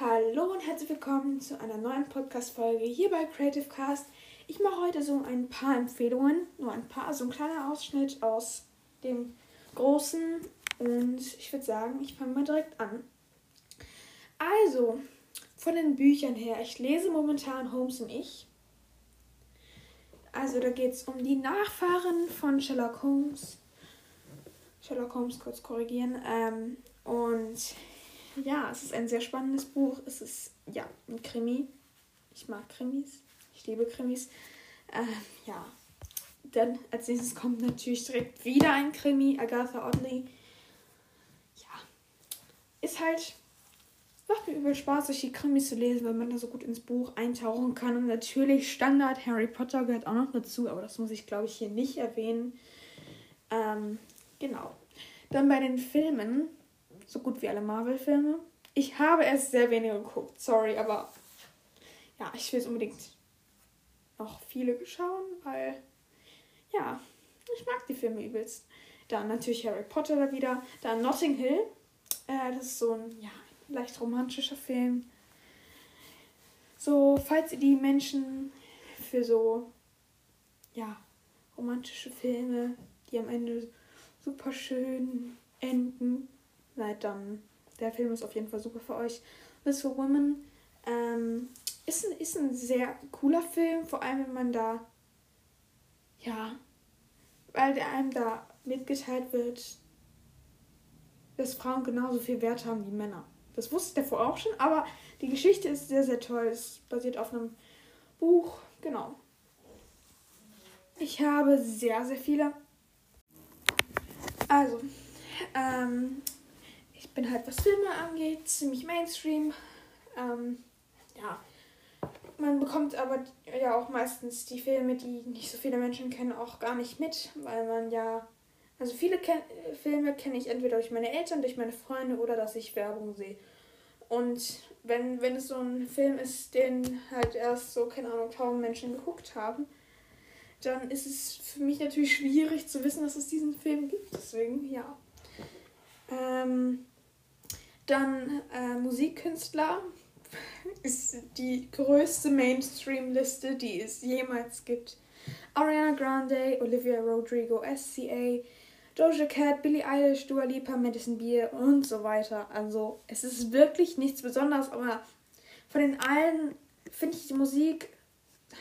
Hallo und herzlich willkommen zu einer neuen Podcast-Folge hier bei Creative Cast. Ich mache heute so ein paar Empfehlungen, nur ein paar, so ein kleiner Ausschnitt aus dem Großen. Und ich würde sagen, ich fange mal direkt an. Also, von den Büchern her, ich lese momentan Holmes und ich. Also, da geht es um die Nachfahren von Sherlock Holmes. Sherlock Holmes kurz korrigieren. Ähm, und ja, es ist ein sehr spannendes Buch. Es ist ja ein Krimi. Ich mag Krimis. Ich liebe Krimis. Ähm, ja. Dann als nächstes kommt natürlich direkt wieder ein Krimi, Agatha Oddly. Ja. Ist halt. Macht mir übel Spaß, durch die Krimis zu lesen, weil man da so gut ins Buch eintauchen kann. Und natürlich Standard Harry Potter gehört auch noch dazu, aber das muss ich glaube ich hier nicht erwähnen. Ähm, genau. Dann bei den Filmen so gut wie alle Marvel-Filme. Ich habe erst sehr wenige geguckt, sorry, aber ja, ich will es unbedingt noch viele schauen, weil ja, ich mag die Filme übelst. Dann natürlich Harry Potter da wieder. Dann Notting Hill. Äh, das ist so ein ja, leicht romantischer Film. So, falls ihr die Menschen für so ja, romantische Filme, die am Ende super schön enden, seid, dann der Film ist auf jeden Fall super für euch. This for Women ähm, ist, ein, ist ein sehr cooler Film, vor allem wenn man da, ja, weil der einem da mitgeteilt wird, dass Frauen genauso viel Wert haben wie Männer. Das wusste ich davor auch schon, aber die Geschichte ist sehr, sehr toll. Es basiert auf einem Buch, genau. Ich habe sehr, sehr viele. Also, ähm, bin halt, was Filme angeht, ziemlich Mainstream. Ähm, ja. Man bekommt aber ja auch meistens die Filme, die nicht so viele Menschen kennen, auch gar nicht mit, weil man ja. Also viele Ken Filme kenne ich entweder durch meine Eltern, durch meine Freunde oder dass ich Werbung sehe. Und wenn, wenn es so ein Film ist, den halt erst so, keine Ahnung, tausend Menschen geguckt haben, dann ist es für mich natürlich schwierig zu wissen, dass es diesen Film gibt. Deswegen, ja. Ähm, dann äh, Musikkünstler ist die größte Mainstream-Liste, die es jemals gibt. Ariana Grande, Olivia Rodrigo, SCA, Doja Cat, Billie Eilish, Dua Lipa, Madison Beer und so weiter. Also es ist wirklich nichts Besonderes, aber von den allen finde ich die Musik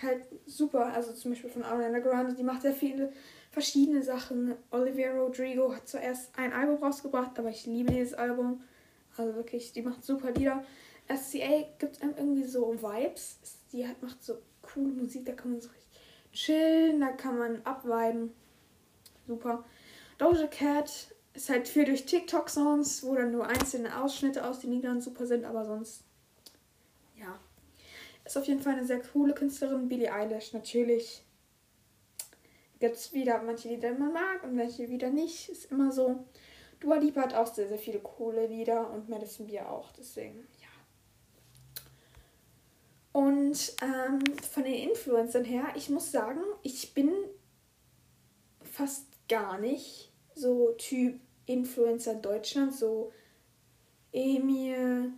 halt super. Also zum Beispiel von Ariana Grande, die macht sehr viele verschiedene Sachen. Olivia Rodrigo hat zuerst ein Album rausgebracht, aber ich liebe dieses Album. Also wirklich, die macht super Lieder. SCA gibt einem irgendwie so Vibes. Die hat, macht so coole Musik, da kann man so richtig chillen, da kann man abweiden. Super. Doja Cat ist halt viel durch TikTok-Songs, wo dann nur einzelne Ausschnitte aus den Liedern super sind, aber sonst, ja. Ist auf jeden Fall eine sehr coole Künstlerin. Billie Eilish, natürlich. Gibt es wieder manche Lieder, die man mag und welche wieder nicht. Ist immer so. Dua Lipa hat auch sehr, sehr viele coole Lieder und Madison Beer auch, deswegen, ja. Und ähm, von den Influencern her, ich muss sagen, ich bin fast gar nicht so Typ Influencer Deutschland, so Emil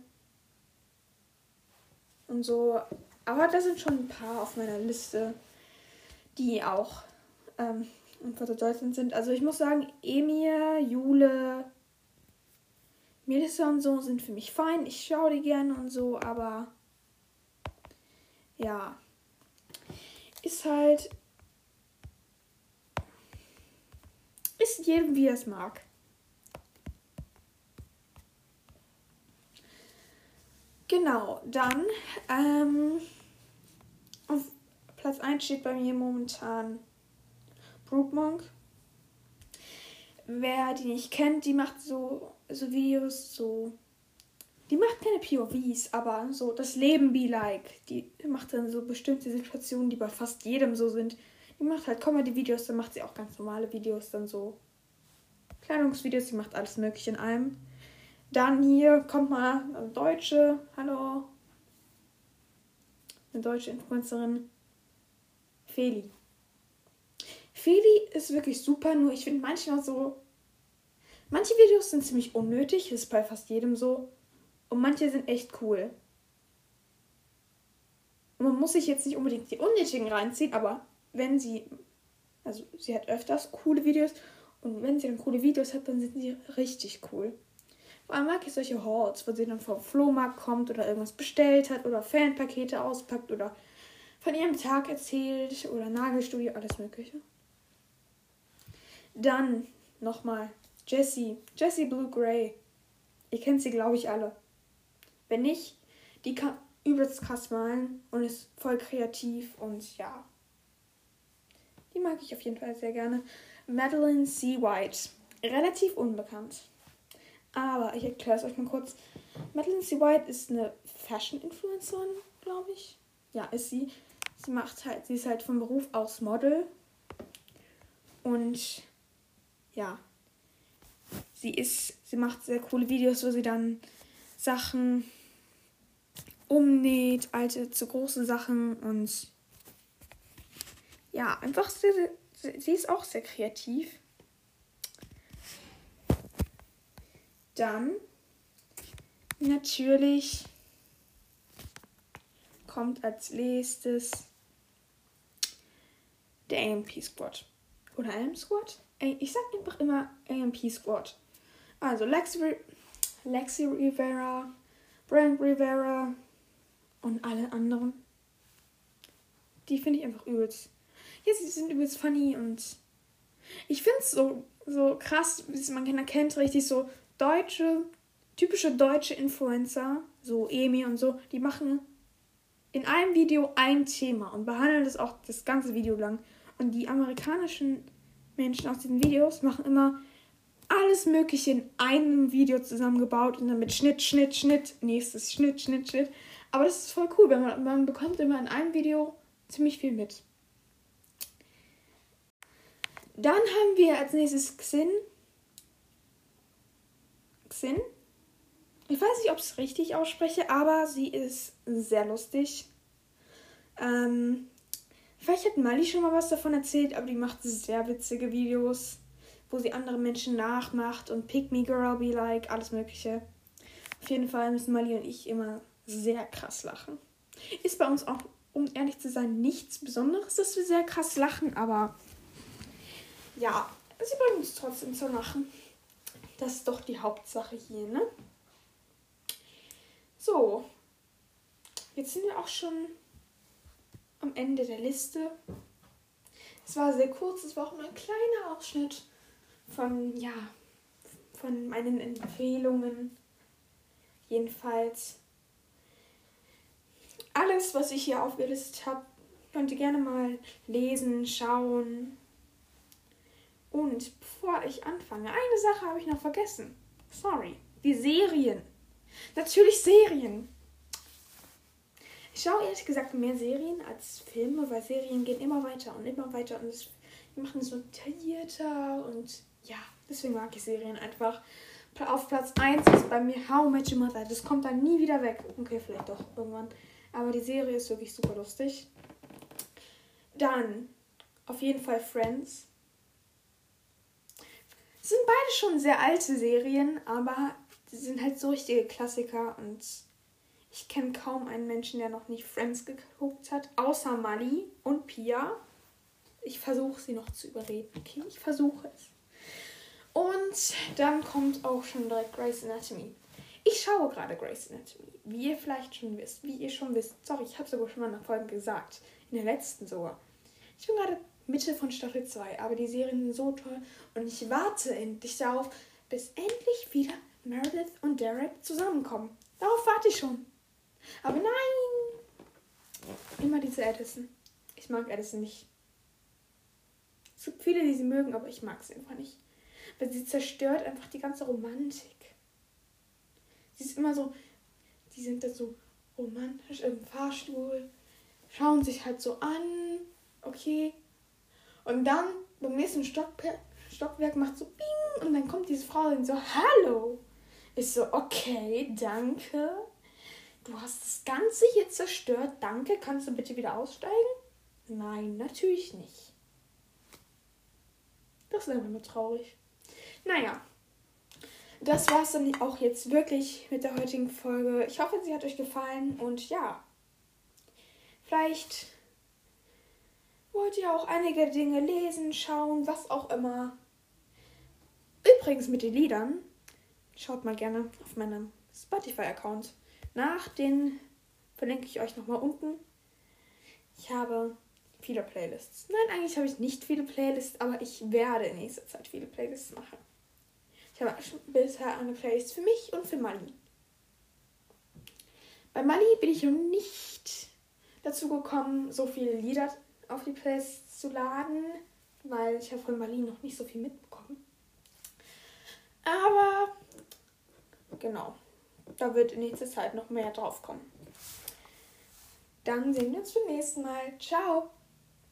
und so. Aber da sind schon ein paar auf meiner Liste, die auch ähm, und was Deutschland sind. Also ich muss sagen, Emir, Jule, Melissa und so sind für mich fein. Ich schaue die gerne und so, aber ja. Ist halt. Ist jedem, wie er es mag. Genau, dann ähm, auf Platz 1 steht bei mir momentan Brooke Monk. Wer die nicht kennt, die macht so, so Videos, so. Die macht keine POVs, aber so das Leben be like. Die macht dann so bestimmte Situationen, die bei fast jedem so sind. Die macht halt Comedy-Videos, dann macht sie auch ganz normale Videos, dann so Kleidungsvideos, die macht alles Mögliche in einem. Dann hier kommt mal eine Deutsche, hallo. Eine deutsche Influencerin. Feli. Feli ist wirklich super, nur ich finde manchmal so. Manche Videos sind ziemlich unnötig, ist bei fast jedem so. Und manche sind echt cool. Und man muss sich jetzt nicht unbedingt die unnötigen reinziehen, aber wenn sie, also sie hat öfters coole Videos und wenn sie dann coole Videos hat, dann sind sie richtig cool. Vor allem mag ich solche Hauls, wo sie dann vom Flohmarkt kommt oder irgendwas bestellt hat oder Fanpakete auspackt oder von ihrem Tag erzählt oder Nagelstudio, alles Mögliche. Dann nochmal Jessie, Jessie Blue Gray. Ihr kennt sie, glaube ich, alle. Wenn nicht, die kann übelst krass malen und ist voll kreativ und ja. Die mag ich auf jeden Fall sehr gerne. Madeline C. White. Relativ unbekannt. Aber ich erkläre es euch mal kurz. Madeline C. White ist eine Fashion-Influencerin, glaube ich. Ja, ist sie. Sie macht halt, sie ist halt vom Beruf aus Model. Und ja, sie ist, sie macht sehr coole Videos, wo sie dann Sachen umnäht, alte zu große Sachen und ja, einfach sehr, sehr, sie ist auch sehr kreativ. Dann natürlich kommt als nächstes der AMP Squad. Oder AM Squad? Ich sag einfach immer AMP Squad. Also Lexi, Lexi Rivera, Brent Rivera und alle anderen. Die finde ich einfach übelst. Ja, sie sind übelst funny und ich finde es so, so krass, wie man erkennt, richtig so deutsche, typische deutsche Influencer, so Emi und so, die machen in einem Video ein Thema und behandeln das auch das ganze Video lang. Und die amerikanischen Menschen aus diesen Videos machen immer alles Mögliche in einem Video zusammengebaut und dann mit Schnitt, Schnitt, Schnitt, nächstes Schnitt, Schnitt, Schnitt. Aber das ist voll cool, weil man, man bekommt immer in einem Video ziemlich viel mit. Dann haben wir als nächstes Xin. Xin. Ich weiß nicht, ob ich es richtig ausspreche, aber sie ist sehr lustig. Ähm, vielleicht hat Mali schon mal was davon erzählt, aber die macht sehr witzige Videos wo sie andere Menschen nachmacht und Pick Me Girl Be Like, alles Mögliche. Auf jeden Fall müssen Mali und ich immer sehr krass lachen. Ist bei uns auch, um ehrlich zu sein, nichts Besonderes, dass wir sehr krass lachen, aber ja, sie bringen uns trotzdem zu lachen. Das ist doch die Hauptsache hier, ne? So, jetzt sind wir auch schon am Ende der Liste. Es war sehr kurz, es war auch nur ein kleiner Ausschnitt von, ja, von meinen Empfehlungen. Jedenfalls alles, was ich hier aufgelistet habe, könnt ihr gerne mal lesen, schauen. Und bevor ich anfange, eine Sache habe ich noch vergessen. Sorry. Die Serien. Natürlich Serien. Ich schaue ehrlich gesagt mehr Serien als Filme, weil Serien gehen immer weiter und immer weiter und es, die machen es so detaillierter und ja, deswegen mag ich Serien einfach. Auf Platz 1 ist bei mir How Met Your Mother. Das kommt dann nie wieder weg. Okay, vielleicht doch irgendwann. Aber die Serie ist wirklich super lustig. Dann auf jeden Fall Friends. Das sind beide schon sehr alte Serien, aber sie sind halt so richtige Klassiker und ich kenne kaum einen Menschen, der noch nicht Friends geguckt hat, außer Mali und Pia. Ich versuche sie noch zu überreden, okay? Ich versuche es. Und dann kommt auch schon direkt Grey's Anatomy. Ich schaue gerade Grey's Anatomy, wie ihr vielleicht schon wisst, wie ihr schon wisst. Sorry, ich habe sogar schon mal in der Folge gesagt. In der letzten sogar. Ich bin gerade Mitte von Staffel 2, aber die Serien sind so toll und ich warte endlich darauf, bis endlich wieder Meredith und Derek zusammenkommen. Darauf warte ich schon. Aber nein! Immer diese Addison. Ich mag Addison nicht. Es gibt viele, die sie mögen, aber ich mag sie einfach nicht. Weil sie zerstört einfach die ganze Romantik. Sie ist immer so, die sind dann so romantisch im Fahrstuhl, schauen sich halt so an, okay. Und dann beim nächsten Stockwerk, Stockwerk macht so Bing und dann kommt diese Frau und so, hallo. Ist so, okay, danke. Du hast das Ganze hier zerstört, danke. Kannst du bitte wieder aussteigen? Nein, natürlich nicht. Das ist einfach nur traurig. Naja, das war es dann auch jetzt wirklich mit der heutigen Folge. Ich hoffe, sie hat euch gefallen und ja, Vielleicht wollt ihr auch einige Dinge lesen, schauen, was auch immer. Übrigens mit den Liedern, schaut mal gerne auf meinem Spotify-Account nach. Den verlinke ich euch nochmal unten. Ich habe viele Playlists. Nein, eigentlich habe ich nicht viele Playlists, aber ich werde in nächster Zeit viele Playlists machen. Ich habe bisher eine Playlist für mich und für Mali. Bei Mali bin ich noch nicht dazu gekommen, so viele Lieder auf die Playlist zu laden, weil ich habe von Mali noch nicht so viel mitbekommen. Aber genau, da wird in nächster Zeit noch mehr drauf kommen. Dann sehen wir uns beim nächsten Mal. Ciao!